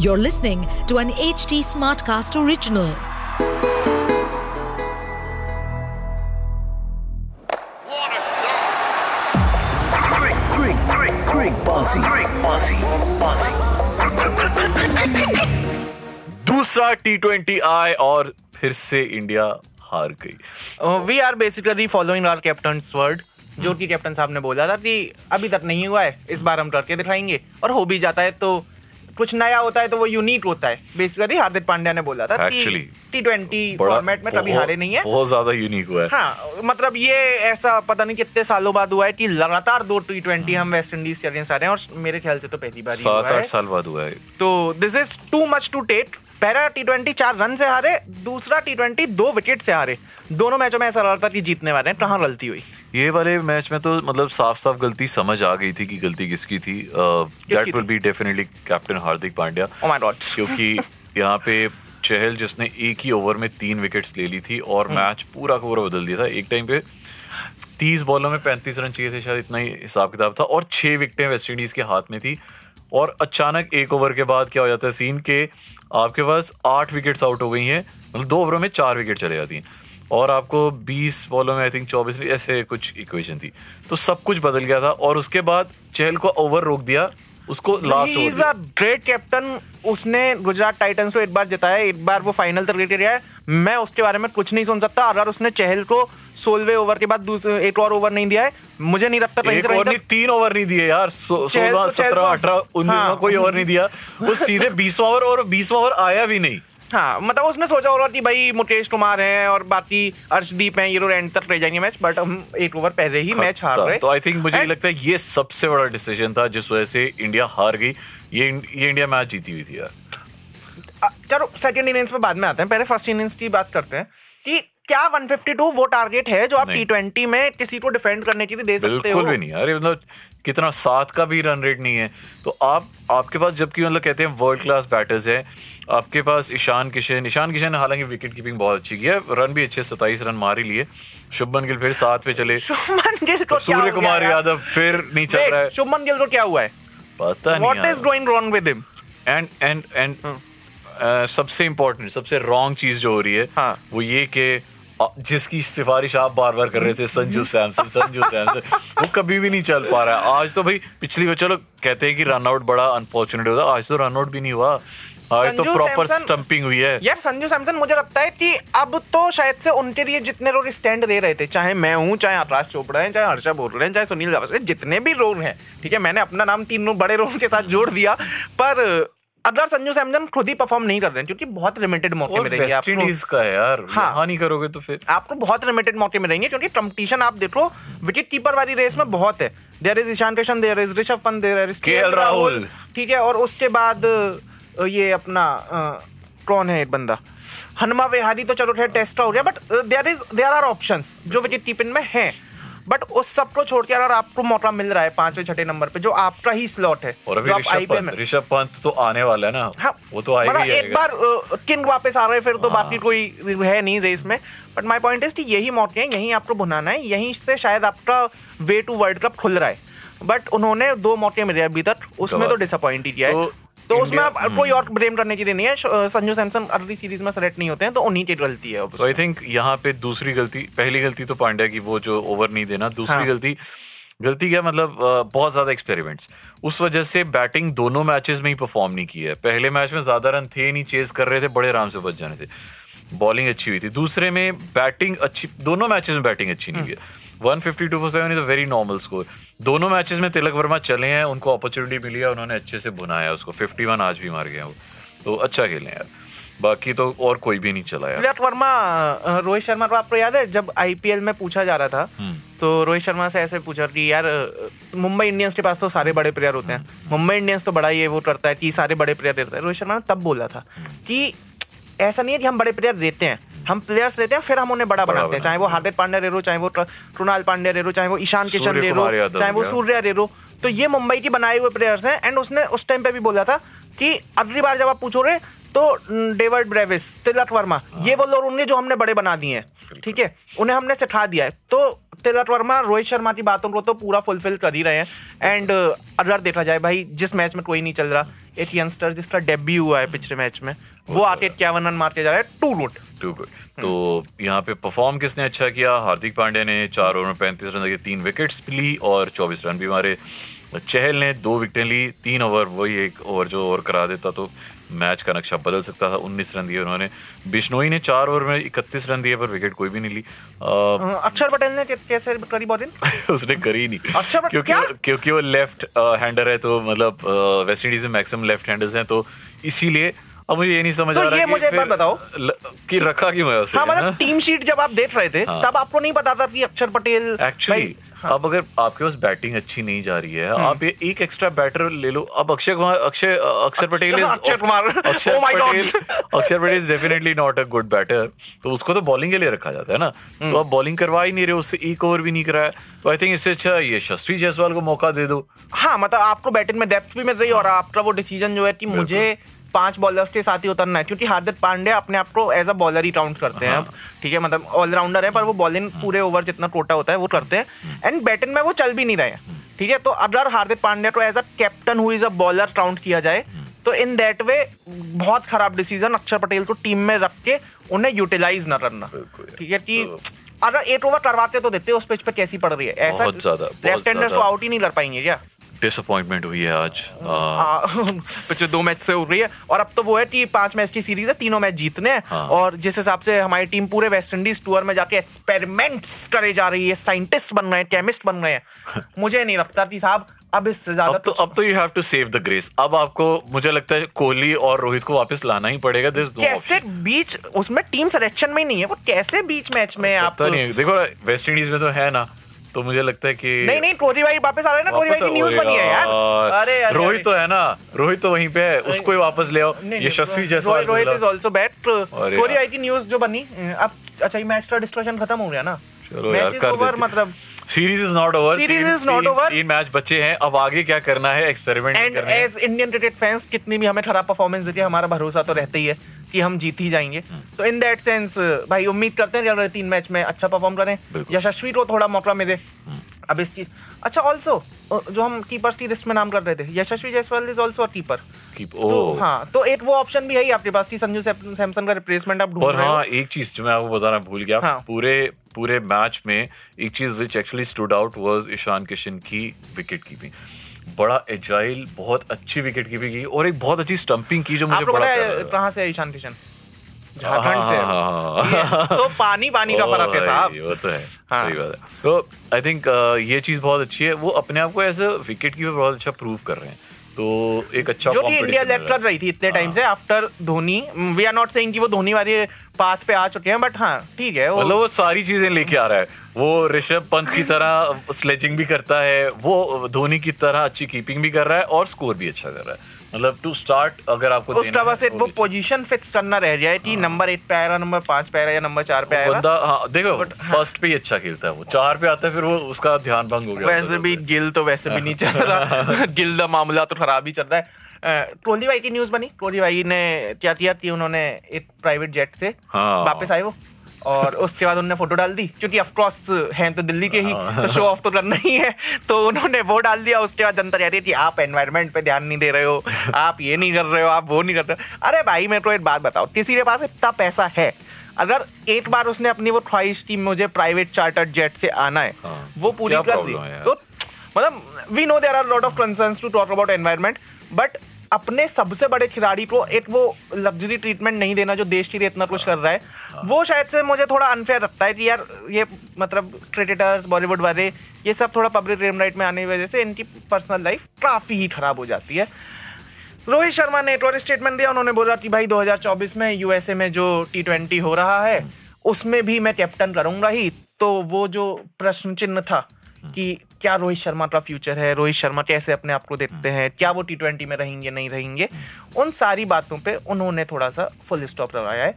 You're listening to an HT Smartcast original. Great, great, great, great bossy. Great bossy. Bossy. दूसरा T twenty आए और फिर से India हार गई we are basically following our captain word जो कि कैप्टन साहब ने बोला था कि अभी तक नहीं हुआ है इस बार हम करके दिखाएँगे और हो भी जाता है तो कुछ नया होता है तो वो यूनिक होता है। बेसिकली हार्दिक पांड्या ने बोला था टी ट्वेंटी फॉर्मेट में कभी हारे नहीं है। बहुत ज़्यादा यूनिक हुआ है। हाँ मतलब ये ऐसा पता नहीं कितने सालों बाद हुआ है कि लगातार दो टी ट्वेंटी हम वेस्ट इंडीज के अगेंस्ट आ रहे हैं और मेरे ख्याल से तो पहली बार सात आठ साल बाद हुआ है। तो this is too much to take पहला टी ट्वेंटी चार रन से हारे दूसरा टी ट्वेंटी दो विकेट से हारे। दोनों मैचों में ऐसा लग रहा था कि जीतने वाले हैं कहाँ गलती हुई? ये वाले मैच में तो मतलब साफ़ साफ़ गलती समझ आ गई थी कि गलती किसकी थी। That will be definitely captain Hardik Pandya. God क्योंकि यहाँ पे चहल जिसने एक ही ओवर में तीन विकेट्स ले ली थी और हम्म। मैच पूरा का पूरा बदल दिया था। एक टाइम पे तीस बॉलों में पैंतीस रन चाहिए थे शायद इतना ही हिसाब किताब था और छह विकेटें वेस्ट इंडीज के हाथ में थी। और अचानक एक ओवर के बाद क्या हो जाता है सीन के आपके पास आठ विकेट्स आउट हो गई हैं मतलब दो ओवरों में चार विकेट चले जाती हैं। और आपको 20 बॉलों में आई थिंक 24 ऐसे कुछ इक्वेशन थी। तो सब कुछ बदल गया था और उसके बाद चहल को ओवर रोक दिया उसको लास्ट ही इज़ अ ग्रेट कैप्टन उसने गुजरात टाइटंस को एक बार जिताया एक बार वो फाइनल तक लेके गया है। मैं उसके बारे में कुछ नहीं सुन सकता। अगर उसने चहल को सोलवे ओवर के बाद एक और ओवर नहीं दिया है मुझे नहीं लगता एक ओवर नहीं तीन ओवर नहीं दिए यार। सोलह सत्रह अठारह उन्नीस हाँ। कोई ओवर नहीं दिया। वो सीधे बीसवा ओवर और बीसवा ओवर आया भी नहीं। हाँ मतलब उसने सोचा होगा कि भाई मुकेश कुमार हैं और बाकी अर्शदीप हैं ये लोग एंड तक रह जाएँगे मैच बट हम एक ओवर पहले ही मैच हार रहे। तो आई थिंक मुझे And- लगता है ये सबसे बड़ा डिसीज़न था जिस वजह से इंडिया हार गई। ये ये इंडिया मैच जीती हुई थी यार। चलो सेकेंड इनिंग्स में बाद में आते हैं। पहले फ़र्स्ट इनिंग्स की बात करते हैं कि क्या 152 वो टारगेट है जो आप टी ट्वेंटी में किसी को डिफेंड करने के लिए दे सकते हो? बिल्कुल भी नहीं अरे मतलब कितना सात का भी रन रेट नहीं है। तो आप आपके पास जबकि मतलब कहते हैं वर्ल्ड क्लास बैटर्स है आपके पास ईशान किशन ईशान किशन ने हालाँकि विकेट कीपिंग बहुत अच्छी की है रन भी अच्छे सत्ताईस रन मार ही लिए। शुभमन गिल फिर सात पे चले। शुभमन गिल को सूर्य कुमार यादव फिर नहीं चल रहा है। शुभमन गिल को क्या हुआ है? पता व्हाट नहीं is going wrong with him and and and सबसे इम्पोर्टेंट सबसे रॉन्ग चीज़ जो हो रही है हाँ। वो ये कि जिसकी सिफारिश आप बार बार कर रहे थे संजू सैमसन संजू सैमसन वो कभी भी नहीं चल पा रहा है। आज तो भाई पिछली बार चलो कहते हैं कि रन आउट बड़ा अनफॉर्चुनेट होता आज तो रन आउट भी नहीं हुआ। आज तो प्रॉपर स्टंपिंग हुई है। यार संजू सैमसन मुझे लगता है कि अब तो शायद से उनके लिए जितने लोग स्टैंड दे रहे थे चाहे मैं हूँ चाहे आकाश चोपड़ा है चाहे हर्षा बोल रहे हैं चाहे सुनील गावस्कर जितने भी रोल हैं ठीक है मैंने अपना नाम तीनों बड़े रोल के साथ जोड़ दिया पर अगर संजू सैमसन खुद ही परफॉर्म नहीं कर रहे हैं क्योंकि बहुत लिमिटेड मौके और मिलेंगे आपको। का यार। हाँ। हाँ नहीं करोगे तो फिर। आपको बहुत लिमिटेड मौके मिलेंगे क्योंकि कंपटीशन आप देखो विकेट कीपर वाली रेस में बहुत है। There is Ishan Kishan there is Rishabh Pant there is KL Rahul. ठीक है और उसके बाद ये अपना कौन है एक बंदा? हनुमा विहारी तो चलो खैर टेस्ट हो गया but there is there are option जो विकेट कीपिंग में है। बट उस सबको छोड़ के अगर आपको मौका मिल रहा है पाँचवें छठे नंबर पे जो आपका ही स्लॉट है और अभी जो ऋषभ पंत तो आने वाला है ना। हाँ, वो तो आएगा एक बार किंग वापस आ रहे हैं फिर तो हाँ। बाकी कोई है नहीं रेस में। बट माय पॉइंट इज़ कि यही मौके हैं यहीं आपको बुनाना है यहीं से शायद आपका वे टू वर्ल्ड कप खुल रहा है। बट उन्होंने दो मौके मिले अभी तक उसमें तो। डिसअपॉइंट ही किया है। तो उसमें आप कोई और ब्लेम करने की नहीं है। संजू सैमसन अगली सीरीज़ में सेलेक्ट नहीं होते हैं तो उन्हीं की गलती है तो आई थिंक यहाँ पे दूसरी गलती पहली गलती तो पांड्या की वो जो ओवर नहीं देना। दूसरी हाँ। गलती गलती क्या मतलब बहुत ज़्यादा एक्सपेरिमेंट्स उस वजह से बैटिंग दोनों मैचेस में ही परफॉर्म नहीं की है। पहले मैच में ज़्यादा रन थे नहीं चेज कर रहे थे बड़े आराम से बच जाने थे। बॉलिंग अच्छी हुई थी। दूसरे में बैटिंग अच्छी दोनों मैचेस में बैटिंग अच्छी नहीं हुई है। 152 for 7 is a very normal score दोनों मैचेस में तिलक वर्मा चले हैं उनको अपॉर्चुनिटी मिली है उन्होंने अच्छे से बुनाया उसको। 51 आज भी मार हैं वो। तो अच्छा खेले यार। बाकी तो और कोई भी नहीं चला यार। तिलक वर्मा रोहित शर्मा को आपको याद है जब आईपीएल में पूछा जा रहा था हम्म। तो रोहित शर्मा से ऐसे पूछा कि यार मुंबई इंडियंस के पास तो सारे बड़े प्लेयर होते हैं। मुंबई इंडियंस तो बड़ा ये वो करता है कि सारे बड़े प्लेयर देता है। रोहित शर्मा ने तब बोला था कि ऐसा नहीं है कि हम बड़े प्लेयर देते हैं। हम प्लेयर्स लेते हैं फिर हम उन्हें बड़ा बनाते हैं। चाहे वो हार्दिक पांड्या लो चाहे वो कृणाल पांड्या लो चाहे वो ईशान किशन रेरो चाहे वो सूर्य रेरो तो ये मुंबई की बनाए हुए प्लेयर्स हैं एंड उसने उस टाइम पे भी बोला था कि अगली बार जब आप पूछोगे तो डेविड ब्रेविस तिलक वर्मा ये वो लोग होंगे जो हमने बड़े बना दिए हैं ठीक है? उन्हें हमने सिखा दिया है। तो तिलक वर्मा रोहित शर्मा की बातों को तो पूरा फुलफिल कर ही रहे हैं। एंड अगर देखा जाए भाई जिस मैच में कोई नहीं चल रहा एक यंगस्टर जिसका डेब्यू हुआ है पिछले मैच में वो आके इक्यावन रन मार के जा रहा है टू रूट टू गुड तो यहाँ पे परफॉर्म किसने अच्छा किया? हार्दिक पांड्या ने चार ओवर में पैंतीस रन के तीन विकेट्स ली और चौबीस रन भी मारे। चहल ने दो विकेटें ली तीन ओवर वही एक ओवर जो ओवर करा देता तो मैच का नक्शा बदल सकता था उन्नीस रन दिए उन्होंने। बिश्नोई ने चार ओवर में इकतीस रन दिए पर विकेट कोई भी नहीं ली। अक्षर पटेल ने कैसे करी बॉलिंग? उसने करी नहीं। but क्योंकि क्या? क्योंकि वो लेफ़्ट हैंडर है तो मतलब वेस्ट इंडीज में मैक्सिमम लेफ़्ट हैंडर्स हैं तो इसीलिए अब मुझे ये नहीं समझ तो आ रहा ये मुझे एक बात बताओ। कि रखा क्यों है उसे हाँ मतलब टीम शीट जब आप देख रहे थे हाँ। तब आपको नहीं पता था कि अक्षर पटेल एक्चुअली हाँ। अब अगर आपके पास बैटिंग अच्छी नहीं जा रही है आप ये एक एक्स्ट्रा बैटर ले लो अब अक्षय कुमार अक्षय अक्षर Patel Akshay Kumar, Akshar oh. Patel Akshar Patel is definitely not a good batter तो उसको तो बॉलिंग के लिए रखा जाता है ना हम्म। तो आप बॉलिंग करवा ही नहीं रहे उससे एक ओवर भी नहीं कराया तो आई थिंक इससे अच्छा ये यशस्वी जायसवाल को मौका दे दो हाँ मतलब आपको बैटिंग में डेप्थ भी मिल रही है और आपका वो डिसीज़न जो है कि मुझे पाँच बॉलर्स के साथ ही उतरना है क्योंकि हार्दिक पांडे अपने आप को एज अ बॉलर ही काउंट करते हैं अब। ठीक है मतलब ऑलराउंडर है पर वो बॉलिंग पूरे ओवर जितना कोटा होता है वो करते हैं। एंड बैटिंग में वो चल भी नहीं रहे हैं। ठीक है तो अगर हार्दिक पांड्या को एज अ कैप्टन हुई इज़ अ बॉलर काउंट किया जाए तो इन दैट वे बहुत खराब डिसीज़न अक्षर पटेल को टीम में रख के उन्हें यूटिलाइज ना करना। ठीक है कि तो- अगर एट ओवर करवाते तो देते उस पिच पे कैसी पड़ रही है? ऐसा लेफ़्ट हैंडर्स को आउट ही नहीं कर पाएँगे क्या? डिसअपॉइंटमेंट हुई है आज। पिछले दो मैच से हो रही है। और अब तो वो है कि पाँच मैच की सीरीज़ है तीनों मैच जीतने हैं। हाँ। और जिस हिसाब से हमारी टीम पूरे वेस्ट इंडीज टूर में जाके एक्सपेरिमेंट्स करे जा रही है साइंटिस्ट बन रहे हैं केमिस्ट बन रहे हैं। मुझे नहीं लगता कि साहब अब इससे ज़्यादा अब तो अब तो you have to save the grace अब आपको मुझे लगता है कोहली और रोहित को वापस लाना ही पड़ेगा। दिस नो कैसे बीच उसमें टीम सिलेक्शन में ही नहीं है। वो कैसे बीच मैच में आप पता नहीं देखो वेस्ट इंडीज में तो है ना। तो मुझे लगता है कि नहीं नहीं कोहली भाई वापस आ रहे हैं ना कोहली भाई की न्यूज़ बनी है यार। अरे रोहित तो है ना रोहित तो वहीं पे है उसको ही वापस ले आओ यशस्वी जायसवाल रोहित- इज़ आल्सो अरे कोहली भाई की न्यूज़ जो बनी अब अच्छा ये मैच का डिस्कशन खत्म हो गया ना चलो यार कर ओवर देते। मतलब series is not over Series is not over. तीन मैच बचे हैं अब आगे क्या करना है एक्सपेरिमेंट एंड करने हैं। एज इंडियन क्रिकेट फैंस कितनी भी हमें खराब परफॉर्मेंस देती है हमारा भरोसा तो रहता ही है कि हम जीत ही जाएँगे। तो इन दैट सेंस भाई उम्मीद करते हैं कि अगले तीन मैच में अच्छा परफॉर्म करें। यशस्वी को थोड़ा मौका मिले। हम्म। अब इस चीज़ अच्छा ऑल्सो जो हम कीपर्स की लिस्ट में नाम कर रहे थे Yashasvi Jaiswal is also keeper तो हाँ तो एक वो ऑप्शन भी है ही आपके पास कि संजू सैमसन का रिप्लेसमेंट आप ढूंढ रहे हो। हाँ एक चीज़ जो मैं आपको बताना भूल गया हाँ। पूरे पूरे मैच में एक चीज़ which actually stood out was Ishan Kishan की विकेट कीपिंग बड़ा एजाइल बहुत अच्छी विकेट कीपिंग की और एक बहुत अच्छी स्टंपिंग की जो मुझे बड़ा है। कहाँ से ईशान किशन झारखंड से हाँ, हाँ, हाँ। ये तो पानी पानी का फ़र्क है साहब वो तो है हाँ। सही बात है तो आई थिंक ये चीज़ बहुत अच्छी है वो अपने आप को एज अ विकेट कीपर बहुत अच्छा प्रूव कर रहे हैं तो एक अच्छा जो कि इंडिया लेट कर रही थी इतने टाइम से after Dhoni we are not saying कि वो धोनी वाली पाथ पे आ चुके हैं बट हाँ ठीक है वो मतलब वो सारी चीज़ें लेके आ रहा है। वो ऋषभ पंत की तरह स्लेजिंग भी करता है वो धोनी की तरह अच्छी कीपिंग भी कर रहा है और स्कोर भी अच्छा कर रहा है। मतलब टू स्टार्ट अगर आपको उस देना तरह है, से तो वो पोजीशन फिक्स करना रह जाए कि नंबर एट पे आएगा नंबर पाँच पे आएगा या नंबर चार पे आएगा बंदा हाँ देखो फ़र्स्ट पे ही अच्छा खेलता है वो। चार पे आता है फिर वो उसका ध्यान भंग हो गया वैसे भी गिल तो वैसे भी नहीं चल रहा। गिल का मामला तो खराब ही चल रहा है। ट्रोली भाई की न्यूज़ बनी? ट्रोली भाई ने क्या किया उन्होंने एक प्राइवेट जेट से हाँ। वापस आए वो? और उसके बाद उन्होंने फ़ोटो डाल दी क्योंकि ऑफ़ कोर्स हैं तो दिल्ली के ही हाँ। तो शो ऑफ़ तो करना ही है तो उन्होंने वो डाल दिया उसके बाद जनता कह रही कि आप एनवायरमेंट पे ध्यान नहीं दे रहे हो आप ये नहीं कर रहे हो आप वो नहीं कर रहे हो अरे भाई मेरे को एक बात बताओ किसी के पास इतना पैसा है अगर एक बार उसने अपनी वो ख्वाहिश की मुझे प्राइवेट चार्टर्ड जेट से आना है हाँ। वो पूरी कर दी? तो मतलब we know there are lot of concerns to talk about environment but अपने सबसे बड़े खिलाड़ी को एक वो लग्जरी ट्रीटमेंट नहीं देना जो देश के लिए इतना कुछ कर रहा है। वो शायद से मुझे थोड़ा अनफेयर लगता है कि यार ये मतलब क्रिकेटर्स बॉलीवुड वाले, ये सब थोड़ा पब्लिक रेमलाइट में आने की वजह से इनकी पर्सनल लाइफ काफ़ी ही खराब हो जाती है। रोहित शर्मा ने एक और स्टेटमेंट दिया, उन्होंने बोला कि भाई 2024 में यूएसए में जो टी ट्वेंटी हो रहा है, उसमें भी मैं कैप्टन करूँगा ही। तो वो जो प्रश्न चिन्ह था कि क्या रोहित शर्मा का फ्यूचर है? रोहित शर्मा कैसे अपने आप को देखते हैं? क्या वो टी ट्वेंटी में रहेंगे नहीं रहेंगे? उन सारी बातों पर उन्होंने थोड़ा सा फुल स्टॉप लगाया है।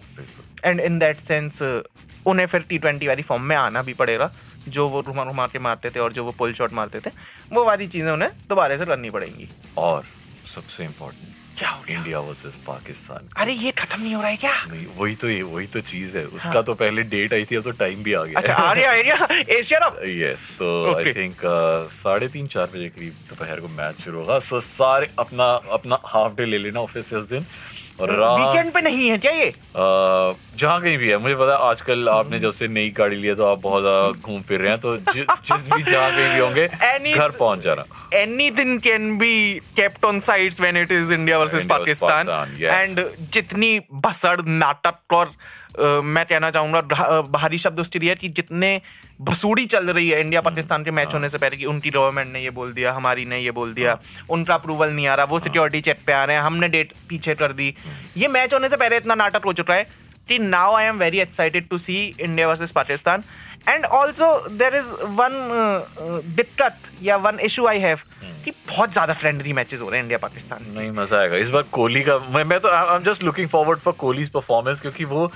एंड इन दैट सेंस उन्हें फिर टी ट्वेंटी वाली फॉर्म में आना भी पड़ेगा। जो वो रुमा रुमा के मारते थे और जो वो पुल शॉट मारते थे वो वाली चीज़ें उन्हें दोबारा से करनी पड़ेंगी। और सबसे इम्पोर्टेंट क्या हो गया? इंडिया वर्सेस पाकिस्तान अरे ये खत्म नहीं हो रहा है क्या? नहीं वही तो ये वही तो चीज़ है। उसका हाँ. तो पहले डेट आई थी अब तो टाइम भी आ गया अच्छा आ रहा है एशिया कप यस तो आई थिंक साढ़े तीन चार बजे करीब दोपहर को मैच शुरू होगा। सो सारे अपना अपना हाफ़ डे ले लेना ऑफ़िस से उस दिन। वीकेंड पे नहीं है क्या ये? जहाँ कहीं भी है मुझे पता है आजकल आपने जब से नई गाड़ी लिया तो आप बहुत ज़्यादा घूम फिर रहे हैं तो जि, जिस भी जहाँ कहीं भी होंगे Any- घर पहुँच जाना। एनी दिन can be on on side it it is India India versus Pakistan. Pakistan, जितनी भसड़ नाटक और मैं कहना चाहूँगा बाहरी शब्द उसके लिए कि जितने भसूड़ी चल रही है इंडिया पाकिस्तान के मैच होने से पहले कि उनकी गवर्नमेंट ने ये बोल दिया हमारी ने ये बोल दिया उनका अप्रूवल नहीं आ रहा वो सिक्योरिटी चेक पे आ रहे हैं हमने डेट पीछे कर दी। ये मैच होने से पहले इतना नाटक हो चुका है कि now I am very excited to see India versus Pakistan. And also there is one दिक्कत या वन इशू आई हैव कि बहुत ज़्यादा फ्रेंडली मैचेस हो रहे हैं इंडिया पाकिस्तान नहीं मज़ा आएगा। इस बार कोहली का मैं, मैं तो I am just looking forward for Kohli's performance क्योंकि वो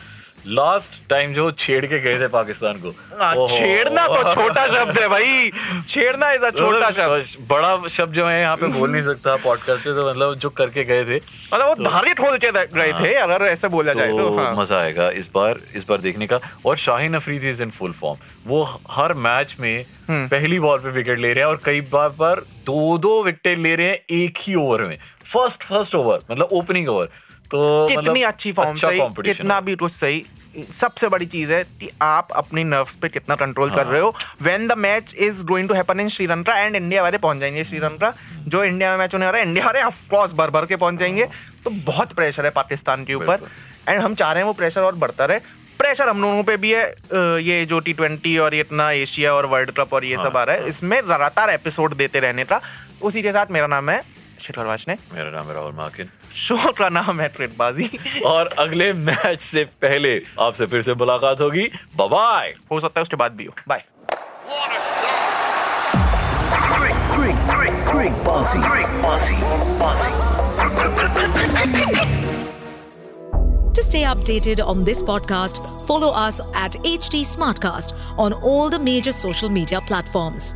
लास्ट टाइम जो छेड़ के गए थे पाकिस्तान को। हाँ, छेड़ना तो छोटा शब्द है भाई। छेड़ना इज़ अ छोटा मतलब, शब्द। बड़ा शब्द जो है यहाँ पे बोल नहीं सकता पॉडकास्ट पे तो मतलब जो करके गए थे। मतलब वो धारे खोल के गए थे अगर ऐसे बोला जाए तो तो हाँ। मज़ा आएगा इस बार इस बार देखने का। और Shaheen Afridi is in full form वो हर मैच में हम्म। पहली बॉल पे विकेट ले रहे हैं और कई बार पर दो दो विकेट ले रहे हैं एक ही ओवर में। फ़र्स्ट फ़र्स्ट ओवर मतलब ओपनिंग ओवर तो कितनी मतलब अच्छी फॉर्म अच्छा सही कितना भी कुछ सही। सबसे बड़ी चीज़ है कि आप अपनी नर्व्स पे कितना कंट्रोल हाँ। कर रहे हो। When the match is going to happen in Sri Lanka and India वाले पहुँच जाएँगे श्रीलंका जो इंडिया में मैच होने वाला है इंडिया वाले ऑफ़ कोर्स भर भर के पहुँच जाएँगे। तो बहुत प्रेशर है पाकिस्तान के ऊपर। एंड हम चाह रहे हैं वो प्रेशर और बढ़ता रहे। प्रेशर हम लोगों पे भी है ये जो टी ट्वेंटी और इतना एशिया और वर्ल्ड कप और ये सब आ रहा है इसमें लगातार एपिसोड देते रहने का। उसी के साथ मेरा नाम है वाशने मेरा नाम है राहुल माकिन शो का नाम है ट्रेडबाजी और अगले मैच से पहले आपसे फिर से मुलाकात होगी बाय हो सकता है उसके बाद भी हो bye. To stay updated on this podcast, follow us at HT Smartcast on all the major social media platforms.